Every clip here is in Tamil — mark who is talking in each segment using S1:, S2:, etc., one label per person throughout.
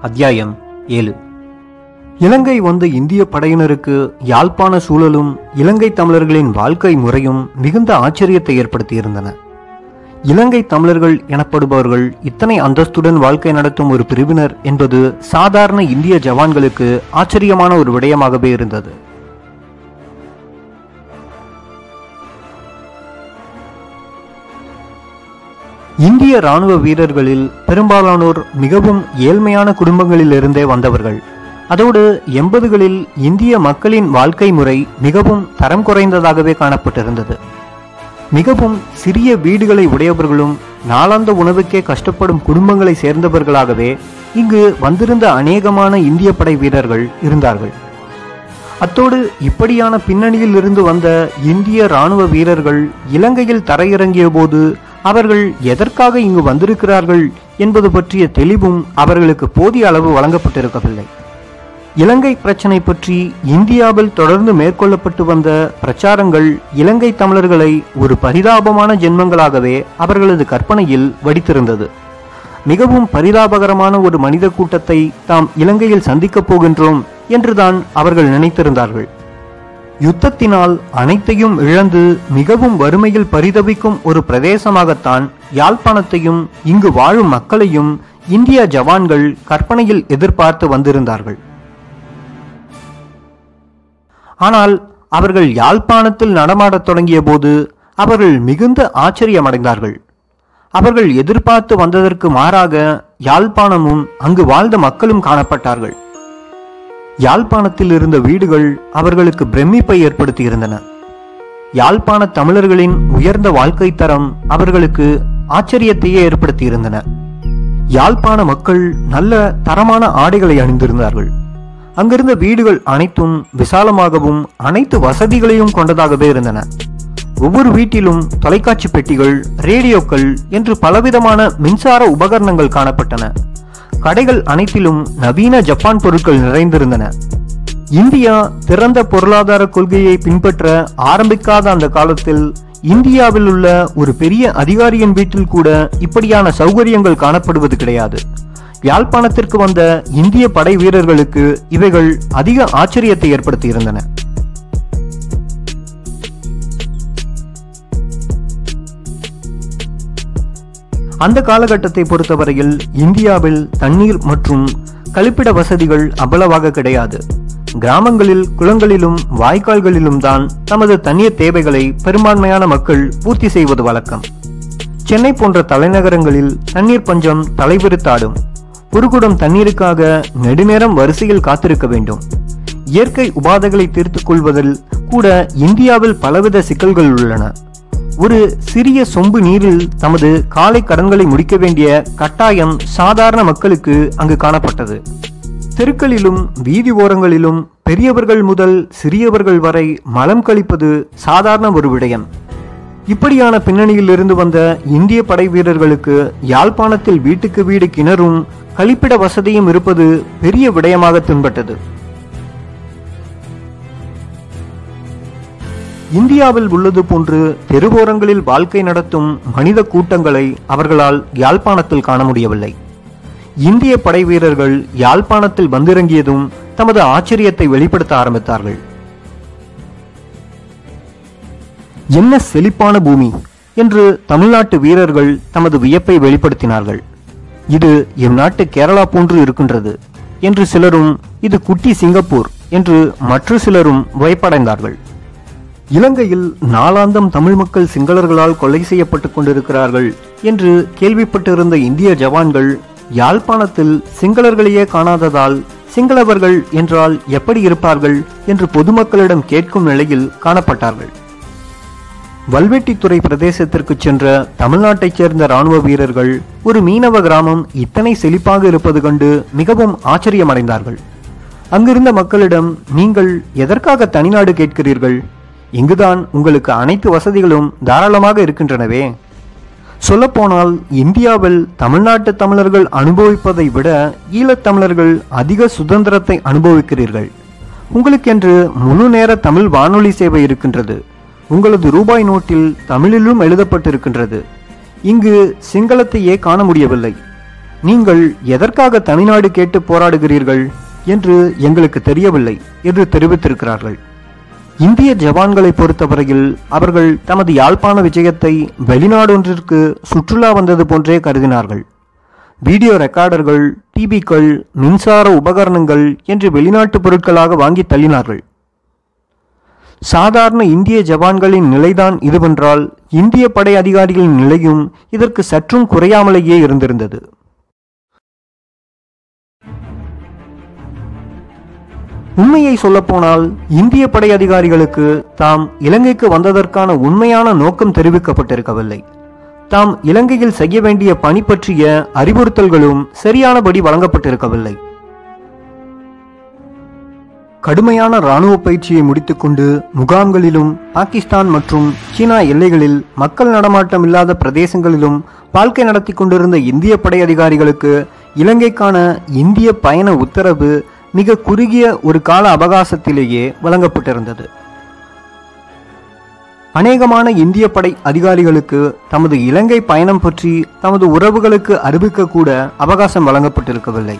S1: அத்தியாயம் ஏழு. இலங்கை வந்த இந்திய படையினருக்கு யாழ்ப்பாண சூழலும் இலங்கை தமிழர்களின் வாழ்க்கை முறையும் மிகுந்த ஆச்சரியத்தை ஏற்படுத்தியிருந்தன. இலங்கை தமிழர்கள் எனப்படுபவர்கள் இத்தனை அந்தஸ்துடன் வாழ்க்கை நடத்தும் ஒரு பிரிவினர் என்பது சாதாரண இந்திய ஜவான்களுக்கு ஆச்சரியமான ஒரு விடயமாகவே இருந்தது. இந்திய ராணுவ வீரர்களில் பெரும்பாலானோர் மிகவும் ஏழ்மையான குடும்பங்களிலிருந்தே வந்தவர்கள். அதோடு எண்பதுகளில் இந்திய மக்களின் வாழ்க்கை முறை மிகவும் தரம் குறைந்ததாகவே காணப்பட்டிருந்தது. மிகவும் சிறிய வீடுகளை உடையவர்களும் நாளாந்த உணவுக்கே கஷ்டப்படும் குடும்பங்களை சேர்ந்தவர்களாகவே இங்கு வந்திருந்த அநேகமான இந்திய படை வீரர்கள் இருந்தார்கள். அத்தோடு இப்படியான பின்னணியில் இருந்து வந்த இந்திய ராணுவ வீரர்கள் இலங்கையில் தரையிறங்கிய போது அவர்கள் எதற்காக இங்கு வந்திருக்கிறார்கள் என்பது பற்றிய தெளிவும் அவர்களுக்கு போதிய அளவு வழங்கப்பட்டிருக்கவில்லை. இலங்கை பிரச்சினை பற்றி இந்தியாவில் தொடர்ந்து மேற்கொள்ளப்பட்டு வந்த பிரச்சாரங்கள் இலங்கை தமிழர்களை ஒரு பரிதாபமான ஜென்மங்களாகவே அவர்களது கற்பனையில் வடித்திருந்தது. மிகவும் பரிதாபகரமான ஒரு மனித கூட்டத்தை தாம் இலங்கையில் சந்திக்கப் போகின்றோம் என்றுதான் அவர்கள் நினைத்திருந்தார்கள். யுத்தத்தினால் அனைத்தையும் இழந்து மிகவும் வறுமையில் பரிதவிக்கும் ஒரு பிரதேசமாகத்தான் யாழ்ப்பாணத்தையும் இங்கு வாழும் மக்களையும் இந்திய ஜவான்கள் கற்பனையில் எதிர்பார்த்து வந்திருந்தார்கள். ஆனால் அவர்கள் யாழ்ப்பாணத்தில் நடமாடத் தொடங்கிய போது அவர்கள் மிகுந்த ஆச்சரியமடைந்தார்கள். அவர்கள் எதிர்பார்த்து வந்ததற்கு மாறாக யாழ்ப்பாணமும் அங்கு வாழ்ந்த மக்களும் காணப்பட்டார்கள். யாழ்ப்பாணத்தில் இருந்த வீடுகள் அவர்களுக்கு பிரமிப்பை ஏற்படுத்தியிருந்தன. யாழ்ப்பாண தமிழர்களின் உயர்ந்த வாழ்க்கை தரம் அவர்களுக்கு ஆச்சரியத்தையே ஏற்படுத்தியிருந்தன. யாழ்ப்பாண மக்கள் நல்ல தரமான ஆடைகளை அணிந்திருந்தார்கள். அங்கிருந்த வீடுகள் அனைத்தும் விசாலமாகவும் அனைத்து வசதிகளையும் கொண்டதாகவே இருந்தன. ஒவ்வொரு வீட்டிலும் தொலைக்காட்சி பெட்டிகள் ரேடியோக்கள் என்று பலவிதமான மின்சார உபகரணங்கள் காணப்பட்டன. கடைகள் அனைத்திலும் நவீன ஜப்பான் பொருட்கள் நிறைந்திருந்தன. இந்தியா திறந்த பொருளாதார கொள்கையை பின்பற்ற ஆரம்பிக்காத அந்த காலத்தில் இந்தியாவில் உள்ள ஒரு பெரிய அதிகாரியின் வீட்டில் கூட இப்படியான சௌகரியங்கள் காணப்படுவது கிடையாது. யாழ்ப்பாணத்திற்கு வந்த இந்திய படை வீரர்களுக்கு இவைகள் அதிக ஆச்சரியத்தை ஏற்படுத்தியிருந்தன. அந்த காலகட்டத்தை பொறுத்தவரையில் இந்தியாவில் தண்ணீர் மற்றும் கழிப்பிட வசதிகள் அவ்வளவாக கிடையாது. கிராமங்களில் குளங்களிலும் வாய்க்கால்களிலும் தான் தமது தண்ணீர் தேவைகளை பெரும்பான்மையான மக்கள் பூர்த்தி செய்வது வழக்கம். சென்னை போன்ற தலைநகரங்களில் தண்ணீர் பஞ்சம் தலைவிரித்தாடும். குறுகுடம் குடம் தண்ணீருக்காக நெடுநேரம் வரிசையில் காத்திருக்க வேண்டும். இயற்கை உபாதைகளை தீர்த்துக் கொள்வதில் கூட இந்தியாவில் பலவித சிக்கல்கள் உள்ளன. ஒரு சிறிய சொம்பு நீரில் தமது காலை கடன்களை முடிக்க வேண்டிய கட்டாயம் சாதாரண மக்களுக்கு அங்கு காணப்பட்டது. தெருக்களிலும் வீதி ஓரங்களிலும் பெரியவர்கள் முதல் சிறியவர்கள் வரை மலம் கழிப்பது சாதாரண ஒரு விடயம். இப்படியான பின்னணியில் இருந்து வந்த இந்திய படை வீரர்களுக்கு யாழ்ப்பாணத்தில் வீட்டுக்கு வீடு கிணறும் கழிப்பிட வசதியும் இருப்பது பெரிய விடயமாக தென்பட்டது. இந்தியாவில் உள்ளது போன்று தெருவோரங்களில் வாழ்க்கை நடத்தும் மனித கூட்டங்களை அவர்களால் யாழ்ப்பாணத்தில் காண முடியவில்லை. இந்திய படை வீரர்கள் யாழ்ப்பாணத்தில் வந்திறங்கியதும் தமது ஆச்சரியத்தை வெளிப்படுத்த ஆரம்பித்தார்கள். என்ன செழிப்பான பூமி என்று தமிழ்நாட்டு வீரர்கள் தமது வியப்பை வெளிப்படுத்தினார்கள். இது எம் நாட்டு கேரளா போன்று இருக்கின்றது என்று சிலரும் இது குட்டி சிங்கப்பூர் என்று மற்ற சிலரும் வியப்படைந்தார்கள். இலங்கையில் நாளாந்தம் தமிழ் மக்கள் சிங்களர்களால் கொலை செய்யப்பட்டுக் கொண்டிருக்கிறார்கள் என்று கேள்விப்பட்டிருந்த இந்திய ஜவான்கள் யாழ்ப்பாணத்தில் சிங்களர்களையே காணாததால் சிங்களவர்கள் என்றால் எப்படி இருப்பார்கள் என்று பொதுமக்களிடம் கேட்கும் நிலையில் காணப்பட்டார்கள். வல்வெட்டித்துறை பிரதேசத்திற்கு சென்ற தமிழ்நாட்டைச் சேர்ந்த ராணுவ வீரர்கள் ஒரு மீனவ கிராமம் இத்தனை செழிப்பாக இருப்பது கண்டு மிகவும் ஆச்சரியமடைந்தார்கள். அங்கிருந்த மக்களிடம் நீங்கள் எதற்காக தனிநாடு கேட்கிறீர்கள்? இங்குதான் உங்களுக்கு அனைத்து வசதிகளும் தாராளமாக இருக்கின்றனவே. சொல்லப்போனால் இந்தியாவில் தமிழ்நாட்டு தமிழர்கள் அனுபவிப்பதை விட ஈழத்தமிழர்கள் அதிக சுதந்திரத்தை அனுபவிக்கிறீர்கள். உங்களுக்கென்று முழு நேர தமிழ் வானொலி சேவை இருக்கின்றது. உங்களது ரூபாய் நோட்டில் தமிழிலும் எழுதப்பட்டிருக்கின்றது. இங்கு சிங்களத்தையே காண முடியவில்லை. நீங்கள் எதற்காக தனிநாடு கேட்டு போராடுகிறீர்கள் என்று எங்களுக்கு தெரியவில்லை என்று தெரிவித்திருக்கிறார்கள். இந்திய ஜவான்களை பொறுத்தவரையில் அவர்கள் தமது யாழ்ப்பாண விஜயத்தை வெளிநாடொன்றிற்கு சுற்றுலா வந்தது போன்றே கருதினார்கள். வீடியோ ரெக்கார்டர்கள் டிவிக்கள் மின்சார உபகரணங்கள் என்று வெளிநாட்டு பொருட்களாக வாங்கி தள்ளினார்கள். சாதாரண இந்திய ஜவான்களின் நிலைதான் இதுவென்றால் இந்திய படை அதிகாரிகளின் நிலையும் இதற்கு சற்றும் குறையாமலேயே இருந்திருந்தது. உண்மையை சொல்லப்போனால் இந்திய படை அதிகாரிகளுக்கு தாம் இலங்கைக்கு வந்ததற்கான உண்மையான நோக்கம் தெரிவிக்கப்பட்டிருக்கவில்லை. தாம் இலங்கையில் செய்ய வேண்டிய பணி பற்றிய அறிவுறுத்தல்களும் சரியானபடி வழங்கப்பட்டிருக்கவில்லை. கடுமையான இராணுவ பயிற்சியை முடித்துக்கொண்டு முகாம்களிலும் பாகிஸ்தான் மற்றும் சீனா எல்லைகளில் மக்கள் நடமாட்டம் இல்லாத பிரதேசங்களிலும் வாழ்க்கை நடத்தி கொண்டிருந்த இந்திய படை அதிகாரிகளுக்கு இலங்கைக்கான இந்திய பயண உத்தரவு மிக குறுகிய ஒரு கால அவகாசத்திலேயே வழங்கப்பட்டிருந்தது. அநேகமான இந்திய படை அதிகாரிகளுக்கு தமது இலங்கை பயணம் பற்றி தமது உறவுகளுக்கு அறிவிக்க கூட அவகாசம் வழங்கப்பட்டிருக்கவில்லை.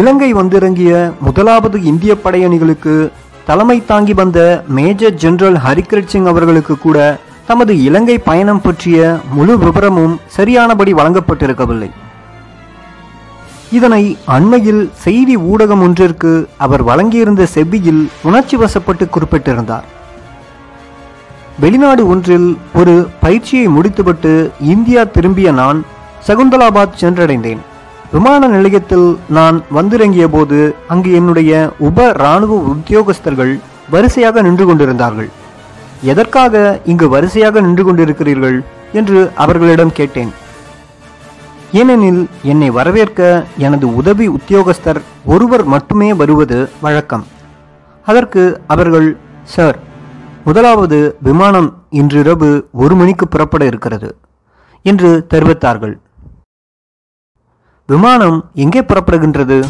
S1: இலங்கை வந்திறங்கிய முதலாவது இந்திய படையணிகளுக்கு தலைமை தாங்கி வந்த மேஜர் ஜெனரல் ஹரிகிரத் சிங் அவர்களுக்கு கூட தமது இலங்கை பயணம் பற்றிய முழு விவரமும் சரியானபடி வழங்கப்பட்டிருக்கவில்லை. இதனை அண்மையில் செய்தி ஊடகம் ஒன்றிற்கு அவர் வழங்கியிருந்த செவ்வியில் உணர்ச்சி வசப்பட்டு குறிப்பிட்டிருந்தார். வெளிநாடு ஒன்றில் ஒரு பயிற்சியை முடித்துவிட்டு இந்தியா திரும்பிய நான் சகுந்தலாபாத் சென்றடைந்தேன். விமான நிலையத்தில் நான் வந்திறங்கிய போது அங்கு என்னுடைய உப இராணுவ உத்தியோகஸ்தர்கள் வரிசையாக நின்று கொண்டிருந்தார்கள். எதற்காக இங்கு வரிசையாக நின்று கொண்டிருக்கிறீர்கள்? என்று அவர்களிடம் கேட்டேன். ஏனெனில் என்னை வரவேற்க எனது உதவி உத்தியோகஸ்தர் ஒருவர் மட்டுமே வருவது வழக்கம். அதற்கு அவர்கள் சார் முதலாவது விமானம் இன்றிரவு ஒரு மணிக்கு புறப்பட இருக்கிறது என்று தெரிவித்தார்கள். விமானம் எங்கே புறப்படுகின்றது?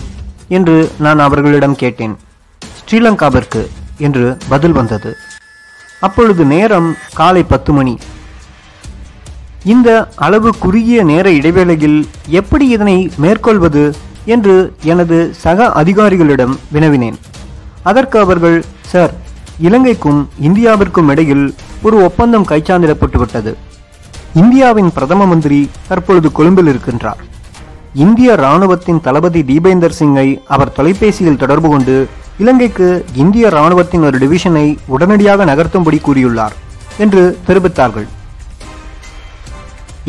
S1: என்று நான் அவர்களிடம் கேட்டேன். ஸ்ரீலங்காவிற்கு என்று பதில் வந்தது. அப்பொழுது நேரம் காலை பத்து மணி. இந்த அளவு குறுகிய நேர இடைவேளையில் எப்படி இதனை மேற்கொள்வது என்று எனது சக அதிகாரிகளிடம் வினவினேன். அதற்கு அவர்கள் சார் இலங்கைக்கும் இந்தியாவிற்கும் இடையில் ஒரு ஒப்பந்தம் கைச்சாந்திடப்பட்டு விட்டது இந்தியாவின் பிரதம மந்திரி தற்பொழுது கொழும்பில் இருக்கின்றார். இந்திய ராணுவத்தின் தளபதி தீபேந்தர் சிங்கை அவர் தொலைபேசியில் தொடர்பு கொண்டு இலங்கைக்கு இந்திய ராணுவத்தின் ஒரு டிவிஷனை உடனடியாக நகர்த்தும்படி கூறியுள்ளார் என்று தெரிவித்தார்கள்.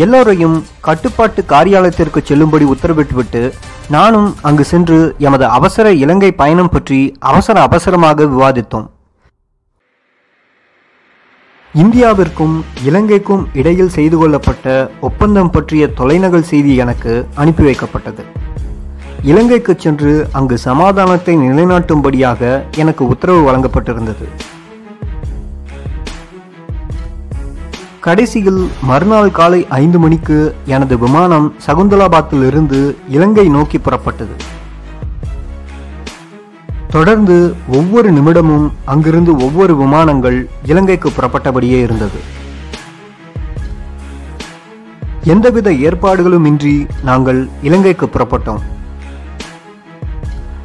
S1: எல்லோரையும் கட்டுப்பாட்டு காரியாலயத்திற்கு செல்லும்படி உத்தரவிட்டுவிட்டு நானும் அங்கு சென்று எமது அவசர இலங்கை பயணம் பற்றி அவசர அவசரமாக விவாதித்தோம். இந்தியாவிற்கும் இலங்கைக்கும் இடையில் செய்து கொள்ளப்பட்ட ஒப்பந்தம் பற்றிய தொலைநகல் செய்தி எனக்கு அனுப்பி வைக்கப்பட்டது. இலங்கைக்கு சென்று அங்கு சமாதானத்தை நிலைநாட்டும்படியாக எனக்கு உத்தரவு வழங்கப்பட்டிருந்தது. கடைசியில் மறுநாள் காலை ஐந்து மணிக்கு எனது விமானம் சகுந்தலாபாத்தில் இருந்து இலங்கை நோக்கி புறப்பட்டது. தொடர்ந்து ஒவ்வொரு நிமிடமும் அங்கிருந்து ஒவ்வொரு விமானங்கள் இலங்கைக்கு புறப்பட்டபடியே இருந்தது. எந்தவித ஏற்பாடுகளும் இன்றி நாங்கள் இலங்கைக்கு புறப்பட்டோம்.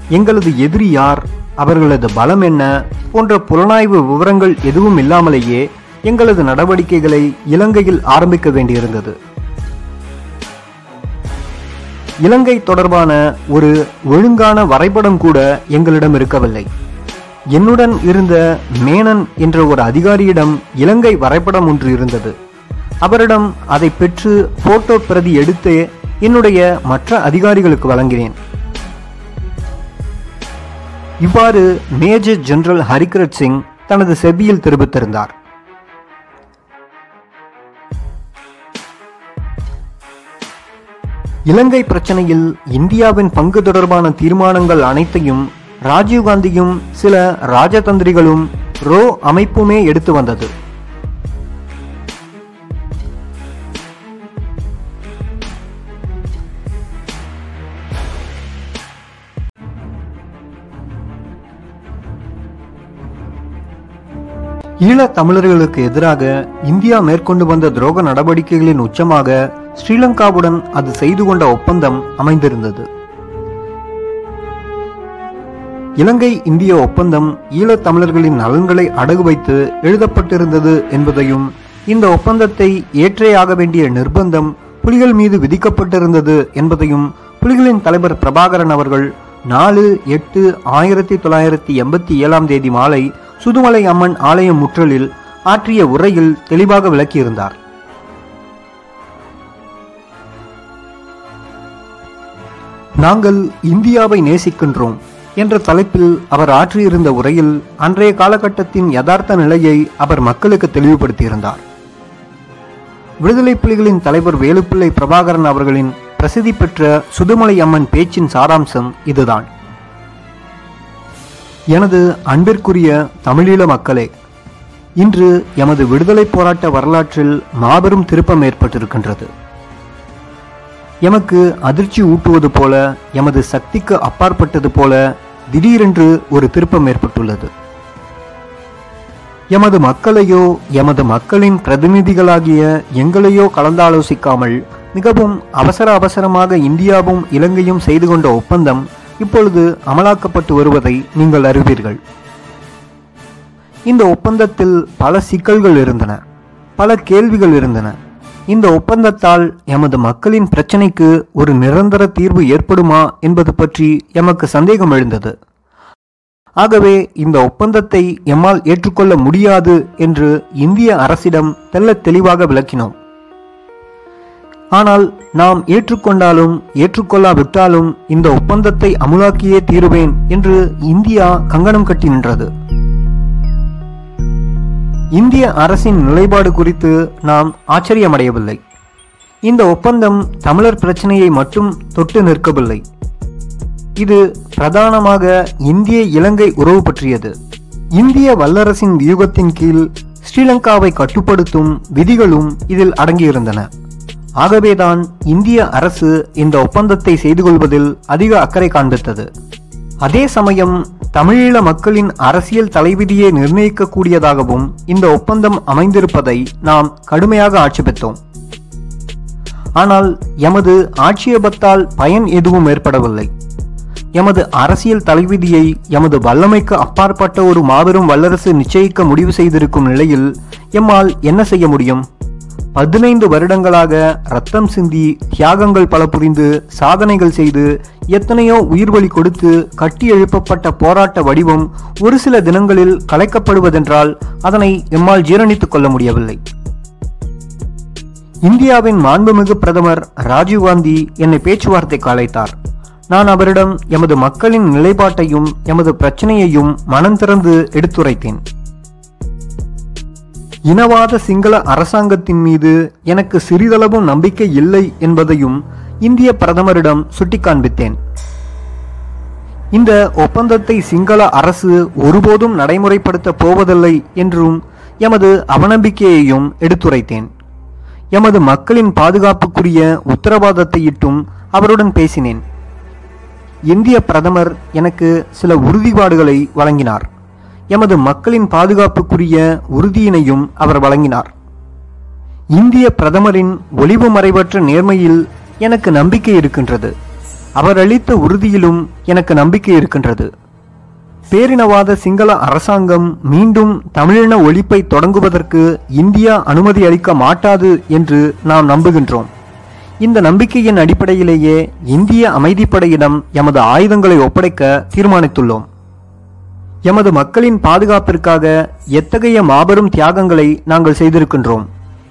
S1: எங்களது எதிரி யார் அவர்களது பலம் என்ன போன்ற புலனாய்வு விவரங்கள் எதுவும் இல்லாமலேயே எங்களது நடவடிக்கைகளை இலங்கையில் ஆரம்பிக்க வேண்டியிருந்தது. இலங்கை தொடர்பான ஒரு ஒழுங்கான வரைபடம் கூட எங்களிடம் இருக்கவில்லை. என்னுடன் இருந்த மேனன் என்ற ஒரு அதிகாரியிடம் இலங்கை வரைபடம் ஒன்று இருந்தது. அவரிடம் அதை பெற்று போட்டோ பிரதி எடுத்து என்னுடைய மற்ற அதிகாரிகளுக்கு வழங்கினேன். இவ்வாறு மேஜர் ஜெனரல் ஹரிகிரத் சிங் தனது செவ்வியில் தெரிவித்திருந்தார். இலங்கை பிரச்சனையில் இந்தியாவின் பங்கு தொடர்பான தீர்மானங்கள் அனைத்தையும் ராஜீவ்காந்தியும் சில ராஜதந்திரிகளும் ரோ அமைப்புமே எடுத்து வந்தது. ஈழத் தமிழர்களுக்கு எதிராக இந்தியா மேற்கொண்டு வந்த துரோக நடவடிக்கைகளின் உச்சமாக ஸ்ரீலங்காவுடன் அது செய்து கொண்ட ஒப்பந்தம் அமைந்திருந்தது. இலங்கை இந்திய ஒப்பந்தம் ஈழத் தமிழர்களின் நலன்களை அடகு வைத்து எழுதப்பட்டிருந்தது என்பதையும் இந்த ஒப்பந்தத்தை ஏற்றேயாக வேண்டிய நிர்பந்தம் புலிகள் மீது விதிக்கப்பட்டிருந்தது என்பதையும் புலிகளின் தலைவர் பிரபாகரன் அவர்கள் நாலு எட்டு ஆயிரத்தி தொள்ளாயிரத்தி எண்பத்தி ஏழாம் தேதி மாலை சுதுமலை அம்மன் ஆலய முற்றலில் ஆற்றிய உரையில் தெளிவாக விளக்கியிருந்தார். நாங்கள் இந்தியாவை நேசிக்கின்றோம் என்ற தலைப்பில் அவர் ஆற்றியிருந்த உரையில் அன்றைய காலகட்டத்தின் யதார்த்த நிலையை அவர் மக்களுக்கு தெளிவுபடுத்தியிருந்தார். விடுதலை புலிகளின் தலைவர் வேலுப்பிள்ளை பிரபாகரன் அவர்களின் பிரசித்தி பெற்ற சுதுமலை அம்மன் பேச்சின் சாராம்சம் இதுதான். எனது அன்பிற்குரிய தமிழீழ மக்களே இன்று எமது விடுதலை போராட்ட வரலாற்றில் மாபெரும் திருப்பம் ஏற்பட்டிருக்கின்றது. எமக்கு அதிர்ச்சி ஊட்டுவது போல எமது சக்திக்கு அப்பாற்பட்டது போல திடீரென்று ஒரு திருப்பம் ஏற்பட்டுள்ளது. எமது மக்களையோ எமது மக்களின் பிரதிநிதிகளாகிய எங்களையோ கலந்தாலோசிக்காமல் மிகவும் அவசர அவசரமாக இந்தியாவும் இலங்கையும் செய்து கொண்ட ஒப்பந்தம் இப்பொழுது அமலாக்கப்பட்டு வருவதை நீங்கள் அறிவீர்கள். இந்த ஒப்பந்தத்தில் பல சிக்கல்கள் இருந்தன பல கேள்விகள் இருந்தன. இந்த ஒப்பந்தத்தால் எமது மக்களின் பிரச்சனைக்கு ஒரு நிரந்தர தீர்வு ஏற்படுமா என்பது பற்றி எமக்கு சந்தேகம் எழுந்தது. ஆகவே இந்த ஒப்பந்தத்தை எம்மால் ஏற்றுக்கொள்ள முடியாது என்று இந்திய அரசிடம் தெல்ல தெளிவாக விளக்கினோம். ஆனால் நாம் ஏற்றுக்கொண்டாலும் ஏற்றுக்கொள்ளாவிட்டாலும் இந்த ஒப்பந்தத்தை அமுலாக்கியே தீருவேன் என்று இந்தியா கங்கணம் கட்டி நின்றது. இந்திய அரசின் நிலைப்பாடு குறித்து நாம் ஆச்சரியமடையவில்லை. இந்த ஒப்பந்தம் தமிழர் பிரச்சனையை மட்டும் தொட்டு நிற்கவில்லை. இது பிரதானமாக இந்திய இலங்கை உறவு பற்றியது. இந்திய வல்லரசின் வியூகத்தின் கீழ் ஸ்ரீலங்காவை கட்டுப்படுத்தும் விதிகளும் இதில் அடங்கியிருந்தன. ஆகவேதான் இந்திய அரசு இந்த ஒப்பந்தத்தை செய்து கொள்வதில் அதிக அக்கறை காண்பித்தது. அதே சமயம் தமிழீழ மக்களின் அரசியல் தலைவிதியை நிர்ணயிக்கக்கூடியதாகவும் இந்த ஒப்பந்தம் அமைந்திருப்பதை நாம் கடுமையாக ஆட்சேபித்தோம். ஆனால் எமது ஆட்சேபத்தால் பயன் எதுவும் ஏற்படவில்லை. எமது அரசியல் தலைவிதியை எமது வல்லமைக்கு அப்பாற்பட்ட ஒரு மாபெரும் வல்லரசு நிச்சயிக்க முடிவு செய்திருக்கும் நிலையில் எம்மால் என்ன செய்ய முடியும்? பதினைந்து வருடங்களாக ரத்தம் சிந்தி தியாகங்கள் பல புரிந்து சாதனைகள் செய்து எத்தனையோ உயிர்வலி கொடுத்து கட்டி எழுப்பப்பட்ட போராட்ட வடிவம் ஒரு சில தினங்களில் கலைக்கப்படுவதென்றால் அதனை எம்மால் ஜீரணித்துக் கொள்ள முடியவில்லை. இந்தியாவின் மாண்புமிகு பிரதமர் ராஜீவ்காந்தி என்னை பேச்சுவார்த்தைக்கு அழைத்தார். நான் அவரிடம் எமது மக்களின் நிலைப்பாட்டையும் எமது பிரச்சனையையும் மனம் திறந்து எடுத்துரைத்தேன். இனவாத சிங்கள அரசாங்கத்தின் மீது எனக்கு சிறிதளவும் நம்பிக்கை இல்லை என்பதையும் இந்திய பிரதமரிடம் சுட்டிக்காண்பித்தேன். இந்த ஒப்பந்தத்தை சிங்கள அரசு ஒருபோதும் நடைமுறைப்படுத்த போவதில்லை என்றும் எமது அவநம்பிக்கையையும் எடுத்துரைத்தேன். எமது மக்களின் பாதுகாப்புக்குரிய உத்தரவாதத்தை இட்டும் அவருடன் பேசினேன். இந்திய பிரதமர் எனக்கு சில உறுதிப்பாடுகளை வழங்கினார். எமது மக்களின் பாதுகாப்புக்குரிய உறுதியினையும் அவர் வழங்கினார். இந்திய பிரதமரின் ஒளிவு மறைவற்ற நேர்மையில் எனக்கு நம்பிக்கை இருக்கின்றது. அவர் அளித்த உறுதியிலும் எனக்கு நம்பிக்கை இருக்கின்றது. பேரினவாத சிங்கள அரசாங்கம் மீண்டும் தமிழின ஒழிப்பை தொடங்குவதற்கு இந்தியா அனுமதி அளிக்க மாட்டாது என்று நாம் நம்புகின்றோம். இந்த நம்பிக்கையின் அடிப்படையிலேயே இந்திய அமைதிப்படையிடம் எமது ஆயுதங்களை ஒப்படைக்க தீர்மானித்துள்ளோம். எமது மக்களின் பாதுகாப்பிற்காக எத்தகைய மாபெரும் தியாகங்களை நாங்கள் செய்திருக்கின்றோம்?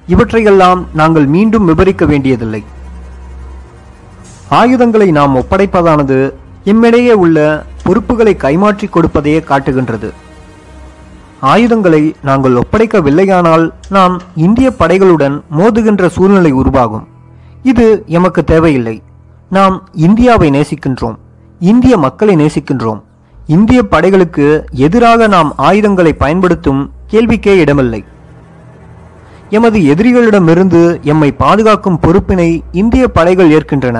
S1: இவற்றையெல்லாம் நாங்கள் மீண்டும் விவரிக்க வேண்டியதில்லை. ஆயுதங்களை நாம் ஒப்படைப்பதானது எம்மிடையே உள்ள பொறுப்புகளை கைமாற்றி கொடுப்பதையே காட்டுகின்றது. ஆயுதங்களை நாங்கள் ஒப்படைக்கவில்லையானால் நாம் இந்திய படைகளுடன் மோதுகின்ற சூழ்நிலை உருவாகும். இது எமக்கு தேவையில்லை. நாம் இந்தியாவை நேசிக்கின்றோம். இந்திய மக்களை நேசிக்கின்றோம். இந்திய படைகளுக்கு எதிராக நாம் ஆயுதங்களை பயன்படுத்தும் கேள்விக்கே இடமில்லை. எமது எதிரிகளிடமிருந்து எம்மை பாதுகாக்கும் பொறுப்பினை இந்திய படைகள் ஏற்கின்றன.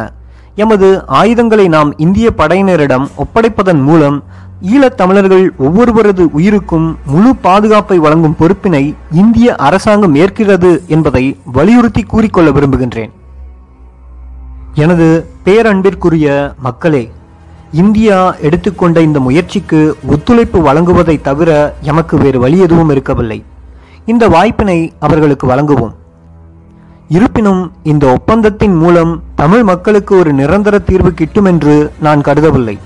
S1: எமது ஆயுதங்களை நாம் இந்திய படையினரிடம் ஒப்படைப்பதன் மூலம் ஈழத் தமிழர்கள் ஒவ்வொருவரது உயிருக்கும் முழு பாதுகாப்பை வழங்கும் பொறுப்பினை இந்திய அரசாங்கம் ஏற்கிறது என்பதை வலியுறுத்தி கூறிக்கொள்ள விரும்புகின்றேன். எனது பேரன்பிற்குரிய மக்களே இந்தியா எடுத்துக்கொண்ட இந்த முயற்சிக்கு ஒத்துழைப்பு வழங்குவதை தவிர எமக்கு வேறு வழி எதுவும் இருக்கவில்லை. இந்த வாய்ப்பினை அவர்களுக்கு வழங்குவோம். இருப்பினும் இந்த ஒப்பந்தத்தின் மூலம் தமிழ் மக்களுக்கு ஒரு நிரந்தர தீர்வு கிட்டும் என்று நான் கருதவில்லை.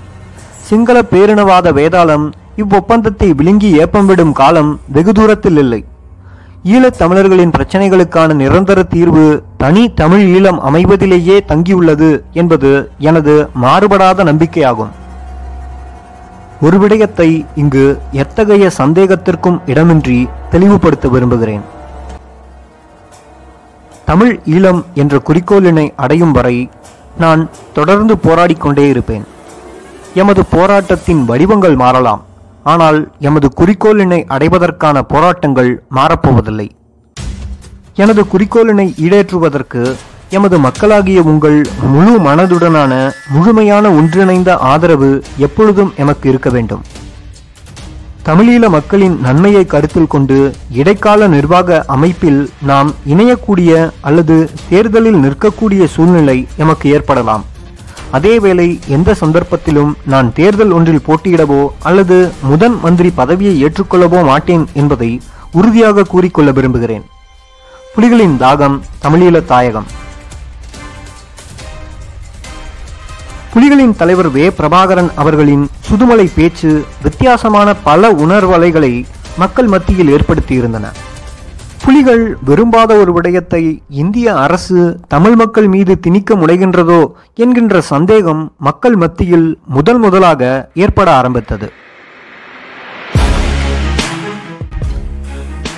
S1: சிங்கள பேரினவாத வேதாளம் இவ்வொப்பந்தத்தை விழுங்கி ஏப்பம் விடும் காலம் வெகு தூரத்தில் இல்லை. ஈழத் தமிழர்களின் பிரச்சனைகளுக்கான நிரந்தர தீர்வு தனி தமிழ் ஈழம் அமைவதிலேயே தங்கியுள்ளது என்பது எனது மாறுபடாத நம்பிக்கையாகும். ஒரு விடயத்தை இங்கு எத்தகைய சந்தேகத்திற்கும் இடமின்றி தெளிவுபடுத்த விரும்புகிறேன். தமிழ் ஈழம் என்ற குறிக்கோளினை அடையும் வரை நான் தொடர்ந்து போராடிக்கொண்டே இருப்பேன். எமது போராட்டத்தின் வடிவங்கள் மாறலாம். ஆனால் எமது குறிக்கோளினை அடைவதற்கான போராட்டங்கள் மாறப்போவதில்லை. எனது குறிக்கோளினை ஈடேற்றுவதற்கு எமது மக்களாகிய உங்கள் முழு மனதுடனான முழுமையான ஒன்றிணைந்த ஆதரவு எப்பொழுதும் எமக்கு இருக்க வேண்டும். தமிழீழ மக்களின் நன்மையை கருத்தில் கொண்டு இடைக்கால நிர்வாக அமைப்பில் நாம் இணையக்கூடிய அல்லது தேர்தலில் நிற்கக்கூடிய சூழ்நிலை எமக்கு ஏற்படலாம். அதேவேளை எந்த சந்தர்ப்பத்திலும் நான் தேர்தல் ஒன்றில் போட்டியிடவோ அல்லது முதன் மந்திரி பதவியை ஏற்றுக்கொள்ளவோ மாட்டேன் என்பதை உறுதியாக கூறிக்கொள்ள விரும்புகிறேன். புலிகளின் தாகம் தமிழீழ தாயகம். புலிகளின் தலைவர் வே. பிரபாகரன் அவர்களின் சுதுமலை பேச்சு வித்தியாசமான பல உணர்வலைகளை மக்கள் மத்தியில் ஏற்படுத்தியிருந்தன. புலிகள் விரும்பாத ஒரு விடயத்தை இந்திய அரசு தமிழ் மக்கள் மீது திணிக்க முனைகின்றதோ என்கின்ற சந்தேகம் மக்கள் மத்தியில் முதல் முதலாக ஏற்பட ஆரம்பித்தது.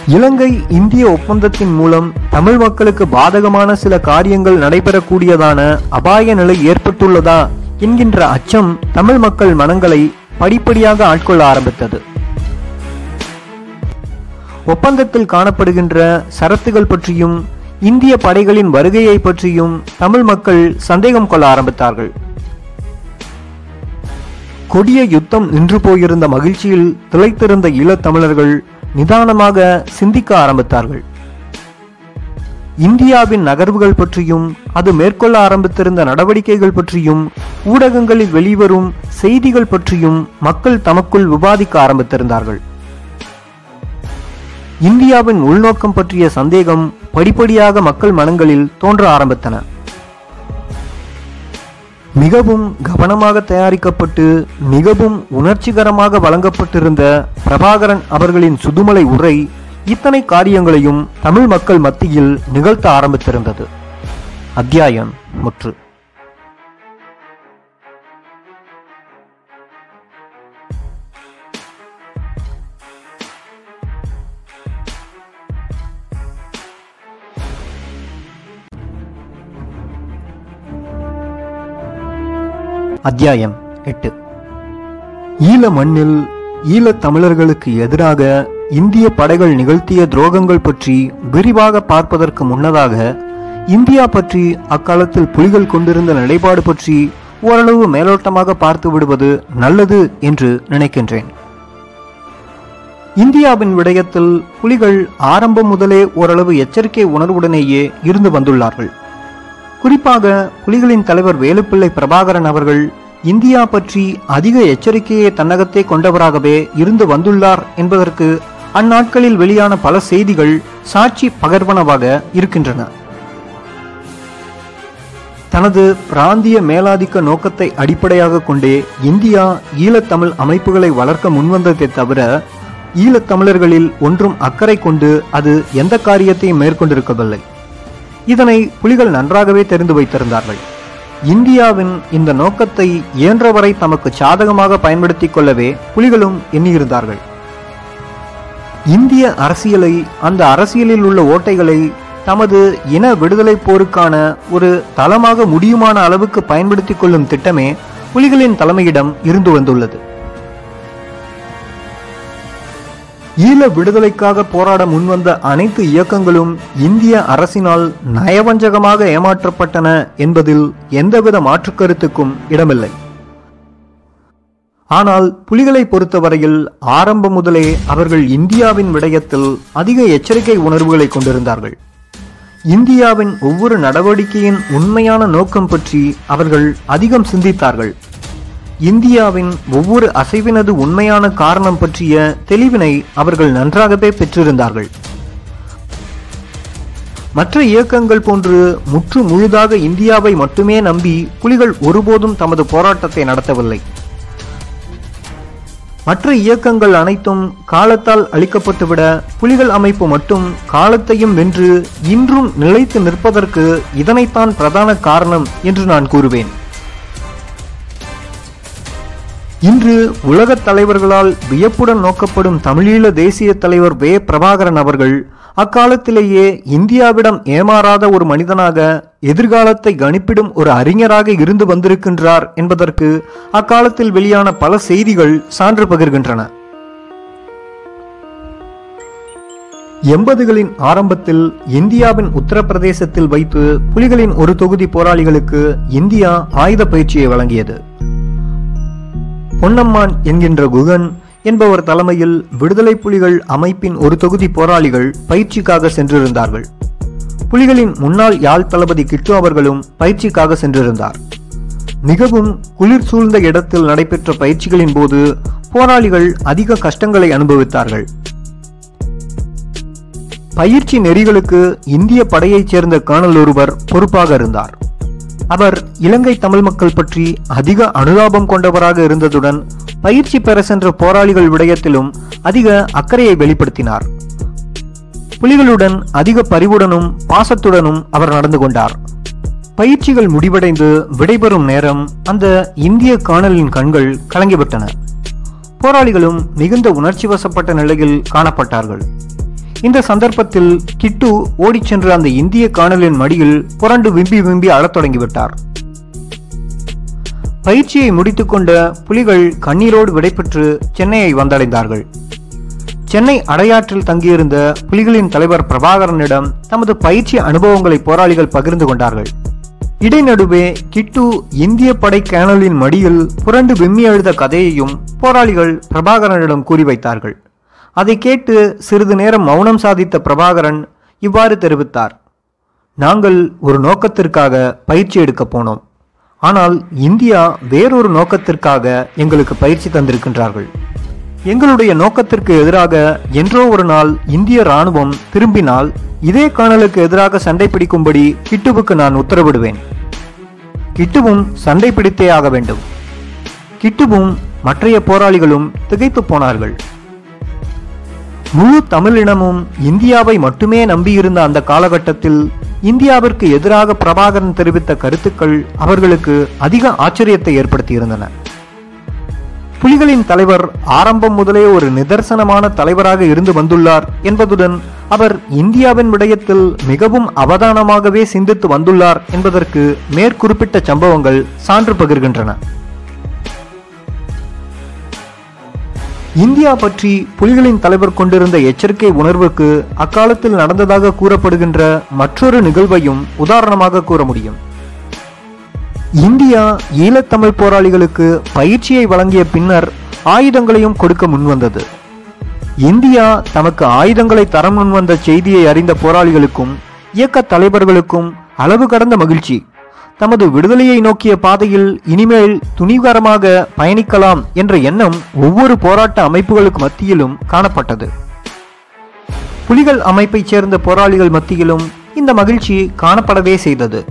S1: இலங்கை இந்திய ஒப்பந்தத்தின் மூலம் தமிழ் மக்களுக்கு பாதகமான சில காரியங்கள் நடைபெறக்கூடியதான அபாய நிலை ஏற்பட்டுள்ளதா என்கின்ற அச்சம் தமிழ் மக்கள் மனங்களை படிப்படியாக ஆட்கொள்ள ஆரம்பித்தது. ஒப்பந்தத்தில் காணப்படுகின்ற சரத்துகள் பற்றியும் இந்திய படைகளின் வருகையை பற்றியும் தமிழ் மக்கள் சந்தேகம் கொள்ள ஆரம்பித்தார்கள். கொடிய யுத்தம் நின்று போயிருந்த மகிழ்ச்சியில் திளைத்திருந்த ஈழத்தமிழர்கள் நிதானமாக சிந்திக்க ஆரம்பித்தார்கள். இந்தியாவின் நகர்வுகள் பற்றியும் அது மேற்கொள்ள ஆரம்பித்திருந்த நடவடிக்கைகள் பற்றியும் ஊடகங்களில் வெளிவரும் செய்திகள் பற்றியும் மக்கள் தமக்குள் விவாதிக்க ஆரம்பித்திருந்தார்கள். இந்தியாவின் உள்நோக்கம் பற்றிய சந்தேகம் படிப்படியாக மக்கள் மனங்களில் தோன்ற ஆரம்பித்தன. மிகவும் கவனமாக தயாரிக்கப்பட்டு மிகவும் உணர்ச்சிகரமாக வழங்கப்பட்டிருந்த பிரபாகரன் அவர்களின் சுதுமலை உரை இத்தனை காரியங்களையும் தமிழ் மக்கள் மத்தியில் நிகழ்த்த ஆரம்பித்திருந்தது. அத்தியாயம் முற்று. அத்தியாயம் எட்டு. ஈழ மண்ணில் ஈழத் தமிழர்களுக்கு எதிராக இந்திய படைகள் நிகழ்த்திய துரோகங்கள் பற்றி விரிவாக பார்ப்பதற்கு முன்னதாக இந்தியா பற்றி அக்காலத்தில் புலிகள் கொண்டிருந்த நிலைப்பாடு பற்றி ஓரளவு மேலோட்டமாக பார்த்து விடுவது நல்லது என்று நினைக்கின்றேன். இந்தியாவின் விடயத்தில் புலிகள் ஆரம்பம் முதலே ஓரளவு எச்சரிக்கை உணர்வுடனேயே இருந்து வந்துள்ளார்கள். குறிப்பாக புலிகளின் தலைவர் வேலுப்பிள்ளை பிரபாகரன் அவர்கள் இந்தியா பற்றி அதிக எச்சரிக்கையை தன்னகத்தே கொண்டவராகவே இருந்து வந்துள்ளார் என்பதற்கு அந்நாட்களில் வெளியான பல செய்திகள் சாட்சி பகர்வனவாக இருக்கின்றன. தனது பிராந்திய மேலாதிக்க நோக்கத்தை அடிப்படையாக கொண்டே இந்தியா ஈழத்தமிழ் அமைப்புகளை வளர்க்க முன்வந்ததை தவிர ஈழத்தமிழர்களில் ஒன்றும் அக்கறை கொண்டு அது எந்த காரியத்தையும் மேற்கொண்டிருக்கவில்லை. இதனை புலிகள் நன்றாகவே தெரிந்து வைத்திருந்தார்கள். இந்தியாவின் இந்த நோக்கத்தை இயன்றவரை தமக்கு சாதகமாக பயன்படுத்திக் கொள்ளவே புலிகளும் எண்ணியிருந்தார்கள். இந்திய அரசியலை அந்த அரசியலில் உள்ள ஓட்டைகளை தமது இன விடுதலை போருக்கான ஒரு தளமாக முடியுமான அளவுக்கு பயன்படுத்திக் கொள்ளும் திட்டமே புலிகளின் தலைமையிடம் இருந்து வந்துள்ளது. ஈழ விடுதலைக்காக போராட முன்வந்த அனைத்து இயக்கங்களும் இந்திய அரசினால் நயவஞ்சகமாக ஏமாற்றப்பட்டன என்பதில் எந்தவித மாற்றுக்கருத்துக்கும் இடமில்லை. ஆனால் புலிகளை பொறுத்தவரையில் ஆரம்பம் முதலே அவர்கள் இந்தியாவின் விடயத்தில் அதிக எச்சரிக்கை உணர்வுகளை கொண்டிருந்தார்கள். இந்தியாவின் ஒவ்வொரு நடவடிக்கையின் உண்மையான நோக்கம் பற்றி அவர்கள் அதிகம் சிந்தித்தார்கள். இந்தியாவின் ஒவ்வொரு அசைவினது உண்மையான காரணம் பற்றிய தெளிவினை அவர்கள் நன்றாகவே பெற்றிருந்தார்கள். மற்ற இயக்கங்கள் போன்று முற்று முழுதாக இந்தியாவை மட்டுமே நம்பி புலிகள் ஒருபோதும் தமது போராட்டத்தை நடத்தவில்லை. மற்ற இயக்கங்கள் அனைத்தும் காலத்தால் அழிக்கப்பட்டுவிட புலிகள் அமைப்பு மட்டும் காலத்தையும் வென்று இன்றும் நிலைத்து நிற்பதற்கு இதனைத்தான் பிரதான காரணம் என்று நான் கூறுவேன். இன்று உலகத் தலைவர்களால் வியப்புடன் நோக்கப்படும் தமிழீழ தேசிய தலைவர் வே. பிரபாகரன் அவர்கள் அக்காலத்திலேயே இந்தியாவிடம் ஏமாறாத ஒரு மனிதனாக எதிர்காலத்தை கணிப்பிடும் ஒரு அறிஞராக இருந்து வந்திருக்கின்றார் என்பதற்கு அக்காலத்தில் வெளியான பல செய்திகள் சான்று பகிர்கின்றன. எண்பதுகளின் ஆரம்பத்தில் இந்தியாவின் உத்தரப்பிரதேசத்தில் வைத்து புலிகளின் ஒரு தொகுதி போராளிகளுக்கு இந்தியா ஆயுத பயிற்சியை வழங்கியது. பொன்னம்மான் என்கின்ற குகன் என்பவர் தலைமையில் விடுதலை புலிகள் அமைப்பின் ஒரு தொகுதி போராளிகள் பயிற்சிக்காக சென்றிருந்தார்கள். புலிகளின் முன்னாள் யாழ் தளபதி கிட்டு அவர்களும் பயிற்சிக்காக சென்றிருந்தார். மிகவும் குளிர் சூழ்ந்த இடத்தில் நடைபெற்ற பயிற்சிகளின் போது போராளிகள் அதிக கஷ்டங்களை அனுபவித்தார்கள். பயிற்சி நெறிகளுக்கு இந்திய படையைச் சேர்ந்த கர்னல் ஒருவர் பொறுப்பாக இருந்தார். அவர் இலங்கை தமிழ் மக்கள் பற்றி அதிக அனுதாபம் கொண்டவராக இருந்ததுடன் பயிற்சி பெற சென்ற போராளிகள் விடயத்திலும் அதிக அக்கறையை வெளிப்படுத்தினார். புலிகளுடன் அதிக பரிவுடனும் பாசத்துடனும் அவர் நடந்து கொண்டார். பயிற்சிகள் முடிவடைந்து விடைபெறும் நேரம் அந்த இந்திய காணலின் கண்கள் கலங்கிவிட்டன. போராளிகளும் மிகுந்த உணர்ச்சி வசப்பட்ட நிலையில் காணப்பட்டார்கள். இந்த சந்தர்ப்பத்தில் கிட்டு ஓடிச் சென்று அந்த இந்திய காணலின் மடியில் புரண்டு விம்பி விம்பி அழத் தொடங்கிவிட்டார். பயிற்சியை முடித்துக்கொண்ட புலிகள் கண்ணீரோடு விடைபெற்று சென்னையை வந்தடைந்தார்கள். சென்னை அடையாற்றில் தங்கியிருந்த புலிகளின் தலைவர் பிரபாகரனிடம் தமது பயிற்சி அனுபவங்களை போராளிகள் பகிர்ந்து கொண்டார்கள். இடைநடுவே கிட்டு இந்திய படை கேனலின் மடியில் புரண்டு விம்மி எழுத கதையையும் போராளிகள் பிரபாகரனிடம் கூறி வைத்தார்கள். அதை கேட்டு சிறிது நேரம் மௌனம் சாதித்த பிரபாகரன் இவ்வாறு தெரிவித்தார். நாங்கள் ஒரு நோக்கத்திற்காக பயிற்சி எடுக்க போனோம். ஆனால் இந்தியா வேறொரு நோக்கத்திற்காக எங்களுக்கு பயிற்சி தந்திருக்கின்றார்கள். எங்களுடைய நோக்கத்திற்கு எதிராக என்றோ ஒரு நாள் இந்திய ராணுவம் திரும்பினால் இதே காணலுக்கு எதிராக சண்டை பிடிக்கும்படி கிட்டுவுக்கு நான் உத்தரவிடுவேன். கிட்டுவும் சண்டை பிடித்தே ஆக வேண்டும். கிட்டுவும் மற்றைய போராளிகளும் திகைத்து போனார்கள். முழு தமிழினமும் இந்தியாவை மட்டுமே நம்பியிருந்த அந்த காலகட்டத்தில் இந்தியாவிற்கு எதிராக பிரபாகரன் தெரிவித்த கருத்துக்கள் அவர்களுக்கு அதிக ஆச்சரியத்தை ஏற்படுத்தியிருந்தன. புலிகளின் தலைவர் ஆரம்பம் முதலே ஒரு நிதர்சனமான தலைவராக இருந்து வந்துள்ளார் என்பதுடன் அவர் இந்தியாவின் விடயத்தில் மிகவும் அவதானமாகவே சிந்தித்து வந்துள்ளார் என்பதற்கு மேற்குறிப்பிட்ட சம்பவங்கள் சான்று பகிர்கின்றன. இந்தியா பற்றி புலிகளின் தலைவர் கொண்டிருந்த எச்சரிக்கை உணர்வுக்கு அக்காலத்தில் நடந்ததாக கூறப்படுகின்ற மற்றொரு நிகழ்வையும் உதாரணமாக கூற முடியும். இந்தியா ஈழத்தமிழ் போராளிகளுக்கு பயிற்சியை வழங்கிய பின்னர் ஆயுதங்களையும் கொடுக்க முன்வந்தது. இந்தியா தமக்கு ஆயுதங்களை தர முன்வந்த செய்தியை அறிந்த போராளிகளுக்கும் இயக்க தலைவர்களுக்கும் அளவு கடந்த மகிழ்ச்சி. தமது விடுதலையை நோக்கிய பாதையில் இனிமேல் துணிகரமாக பயணிக்கலாம் என்ற எண்ணம் ஒவ்வொரு போராட்ட அமைப்புகளுக்கு மத்தியிலும் காணப்பட்டது. புலிகள் அமைப்பைச் சேர்ந்த போராளிகள் மத்தியிலும் இந்த மகிழ்ச்சி காணப்படவே செய்தது.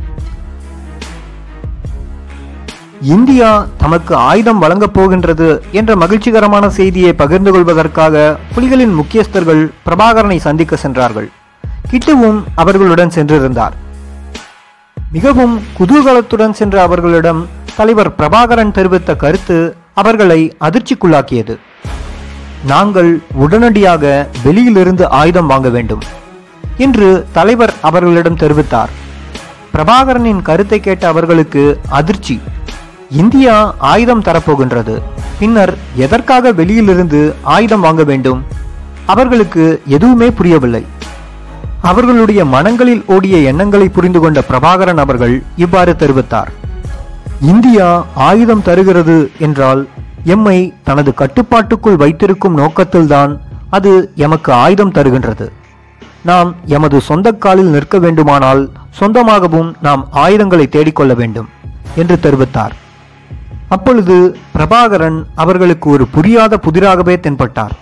S1: இந்தியா தமக்கு ஆயுதம் வழங்கப் போகின்றது என்ற மகிழ்ச்சிகரமான செய்தியை பகிர்ந்து கொள்வதற்காக புலிகளின் முக்கியஸ்தர்கள் பிரபாகரனை சந்திக்க சென்றார்கள். கிட்டுவும் அவர்களுடன் சென்றிருந்தார். மிகவும் குதூகலத்துடன் சென்ற அவர்களிடம் தலைவர் பிரபாகரன் தெரிவித்த கருத்து அவர்களை அதிர்ச்சிக்குள்ளாக்கியது. நாங்கள் உடனடியாக வெளியிலிருந்து ஆயுதம் வாங்க வேண்டும் என்று தலைவர் அவர்களிடம் தெரிவித்தார். பிரபாகரனின் கருத்தை கேட்ட அவர்களுக்கு அதிர்ச்சி. இந்தியா ஆயுதம் தரப்போகின்றது பின்னர் எதற்காக வெளியிலிருந்து ஆயுதம் வாங்க வேண்டும்? அவர்களுக்கு எதுவுமே புரியவில்லை. அவர்களுடைய மனங்களில் ஓடிய எண்ணங்களை புரிந்து கொண்ட பிரபாகரன் அவர்கள் இவ்வாறு தெரிவித்தார். இந்தியா ஆயுதம் தருகிறது என்றால் எம்மை தனது கட்டுப்பாட்டுக்குள் வைத்திருக்கும் நோக்கத்தில்தான் அது எமக்கு ஆயுதம் தருகின்றது. நாம் எமது சொந்த காலில் நிற்க வேண்டுமானால் சொந்தமாகவும் நாம் ஆயுதங்களை தேடிக்கொள்ள வேண்டும் என்று தெரிவித்தார். அப்பொழுது பிரபாகரன் அவர்களுக்கு ஒரு புரியாத புதிராகவே தென்பட்டார்.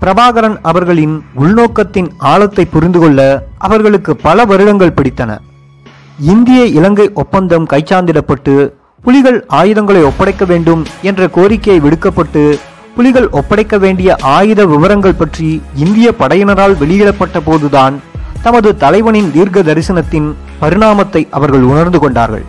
S1: பிரபாகரன் அவர்களின் உள்நோக்கத்தின் ஆழத்தை புரிந்து கொள்ள அவர்களுக்கு பல வருடங்கள் பிடித்தன. இந்திய இலங்கை ஒப்பந்தம் கைச்சாந்திடப்பட்டு புலிகள் ஆயுதங்களை ஒப்படைக்க வேண்டும் என்ற கோரிக்கை விடுக்கப்பட்டு புலிகள் ஒப்படைக்க வேண்டிய ஆயுத விவரங்கள் பற்றி இந்திய படையினரால் வெளியிடப்பட்ட போதுதான் தமது தலைவனின் தீர்க்க தரிசனத்தின் பரிணாமத்தை அவர்கள் உணர்ந்து கொண்டார்கள்.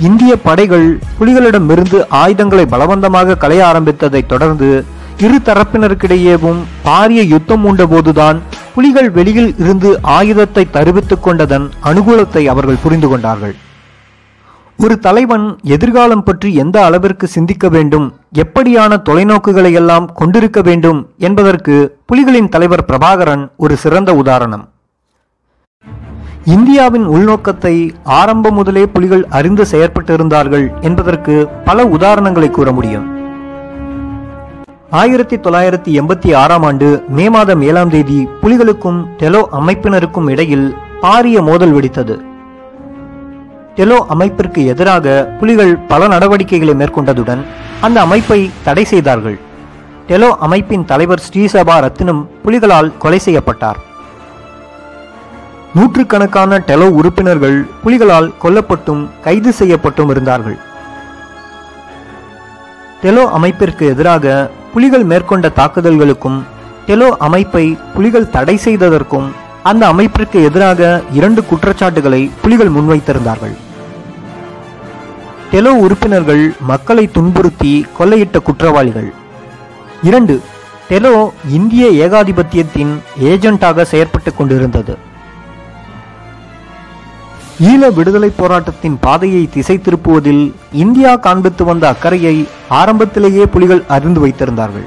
S1: இந்திய படைகள் புலிகளிடமிருந்து ஆயுதங்களை பலவந்தமாக களைய ஆரம்பித்ததைத் தொடர்ந்து இரு தரப்பினருக்கிடையேவும் பாரிய யுத்தம் உண்டபோதுதான் புலிகள் வெளியில் இருந்து ஆயுதத்தை தருவித்துக் கொண்டதன் அனுகூலத்தை அவர்கள் புரிந்து கொண்டார்கள். ஒரு தலைவன் எதிர்காலம் பற்றி எந்த அளவிற்கு சிந்திக்க வேண்டும் எப்படியான தொலைநோக்குகளை எல்லாம் கொண்டிருக்க வேண்டும் என்பதற்கு புலிகளின் தலைவர் பிரபாகரன் ஒரு சிறந்த உதாரணம். இந்தியாவின் உள்நோக்கத்தை ஆரம்பம் முதலே புலிகள் அறிந்து செயற்பட்டிருந்தார்கள் என்பதற்கு பல உதாரணங்களை கூற முடியும். ஆயிரத்தி தொள்ளாயிரத்தி எண்பத்தி ஆறாம் ஆண்டு மே மாதம் ஏழாம் தேதி புலிகளுக்கும் டெலோ அமைப்பினருக்கும் இடையில் பாரிய மோதல் வெடித்தது. டெலோ அமைப்பிற்கு எதிராக புலிகள் பல நடவடிக்கைகளை மேற்கொண்டதுடன் அந்த அமைப்பை தடை செய்தார்கள். டெலோ அமைப்பின் தலைவர் ஸ்ரீசபா ரத்தினம் புலிகளால் கொலை செய்யப்பட்டார். நூற்றுக்கணக்கான டெலோ உறுப்பினர்கள் புலிகளால் கொல்லப்பட்டும் கைது செய்யப்பட்டும் இருந்தார்கள். டெலோ அமைப்பிற்கு எதிராக புலிகள் மேற்கொண்ட தாக்குதல்களுக்கும் டெலோ அமைப்பை புலிகள் தடை செய்ததற்கும் அந்த அமைப்பிற்கு எதிராக இரண்டு குற்றச்சாட்டுகளை புலிகள் முன்வைத்திருந்தார்கள். டெலோ உறுப்பினர்கள் மக்களை துன்புறுத்தி கொள்ளையிட்ட குற்றவாளிகள். இரண்டு டெலோ இந்திய ஏகாதிபத்தியத்தின் ஏஜென்ட்டாக செயற்பட்டு கொண்டிருந்தது. ஈழ விடுதலை போராட்டத்தின் பாதையை திசை திருப்புவதில் இந்தியா காண்பித்து வந்த அக்கறையை ஆரம்பத்திலேயே புலிகள் அறிந்து வைத்திருந்தார்கள்.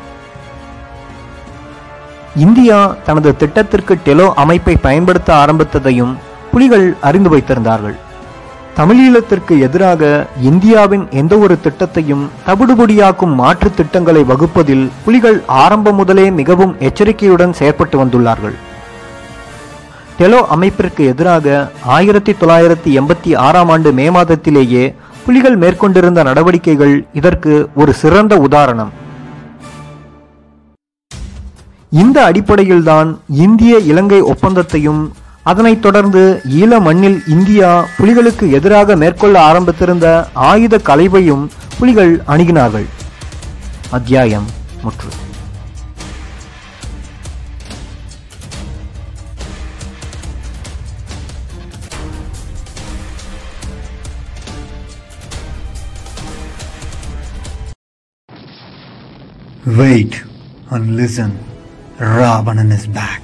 S1: இந்தியா தனது திட்டத்திற்கு டெலோ அமைப்பை பயன்படுத்த ஆரம்பித்ததையும் புலிகள் அறிந்து வைத்திருந்தார்கள். தமிழீழத்திற்கு எதிராக இந்தியாவின் எந்த ஒரு திட்டத்தையும் தவிடுபொடியாக்கும் மாற்று திட்டங்களை வகுப்பதில் புலிகள் ஆரம்பம் முதலே மிகவும் எச்சரிக்கையுடன் செயற்பட்டு வந்துள்ளார்கள். டெலோ அமைப்பிற்கு எதிராக ஆயிரத்தி தொள்ளாயிரத்தி எண்பத்தி ஆறாம் ஆண்டு மே மாதத்திலேயே புலிகள் மேற்கொண்டிருந்த நடவடிக்கைகள் இதற்கு ஒரு சிறந்த உதாரணம். இந்த அடிப்படையில்தான் இந்திய இலங்கை ஒப்பந்தத்தையும் அதனைத் தொடர்ந்து ஈழ மண்ணில் இந்தியா புலிகளுக்கு எதிராக மேற்கொள்ள ஆரம்பித்திருந்த ஆயுத கலைவையும் புலிகள் அணுகினார்கள். அத்தியாயம் முற்று.
S2: Wait and listen. Ravanan is back.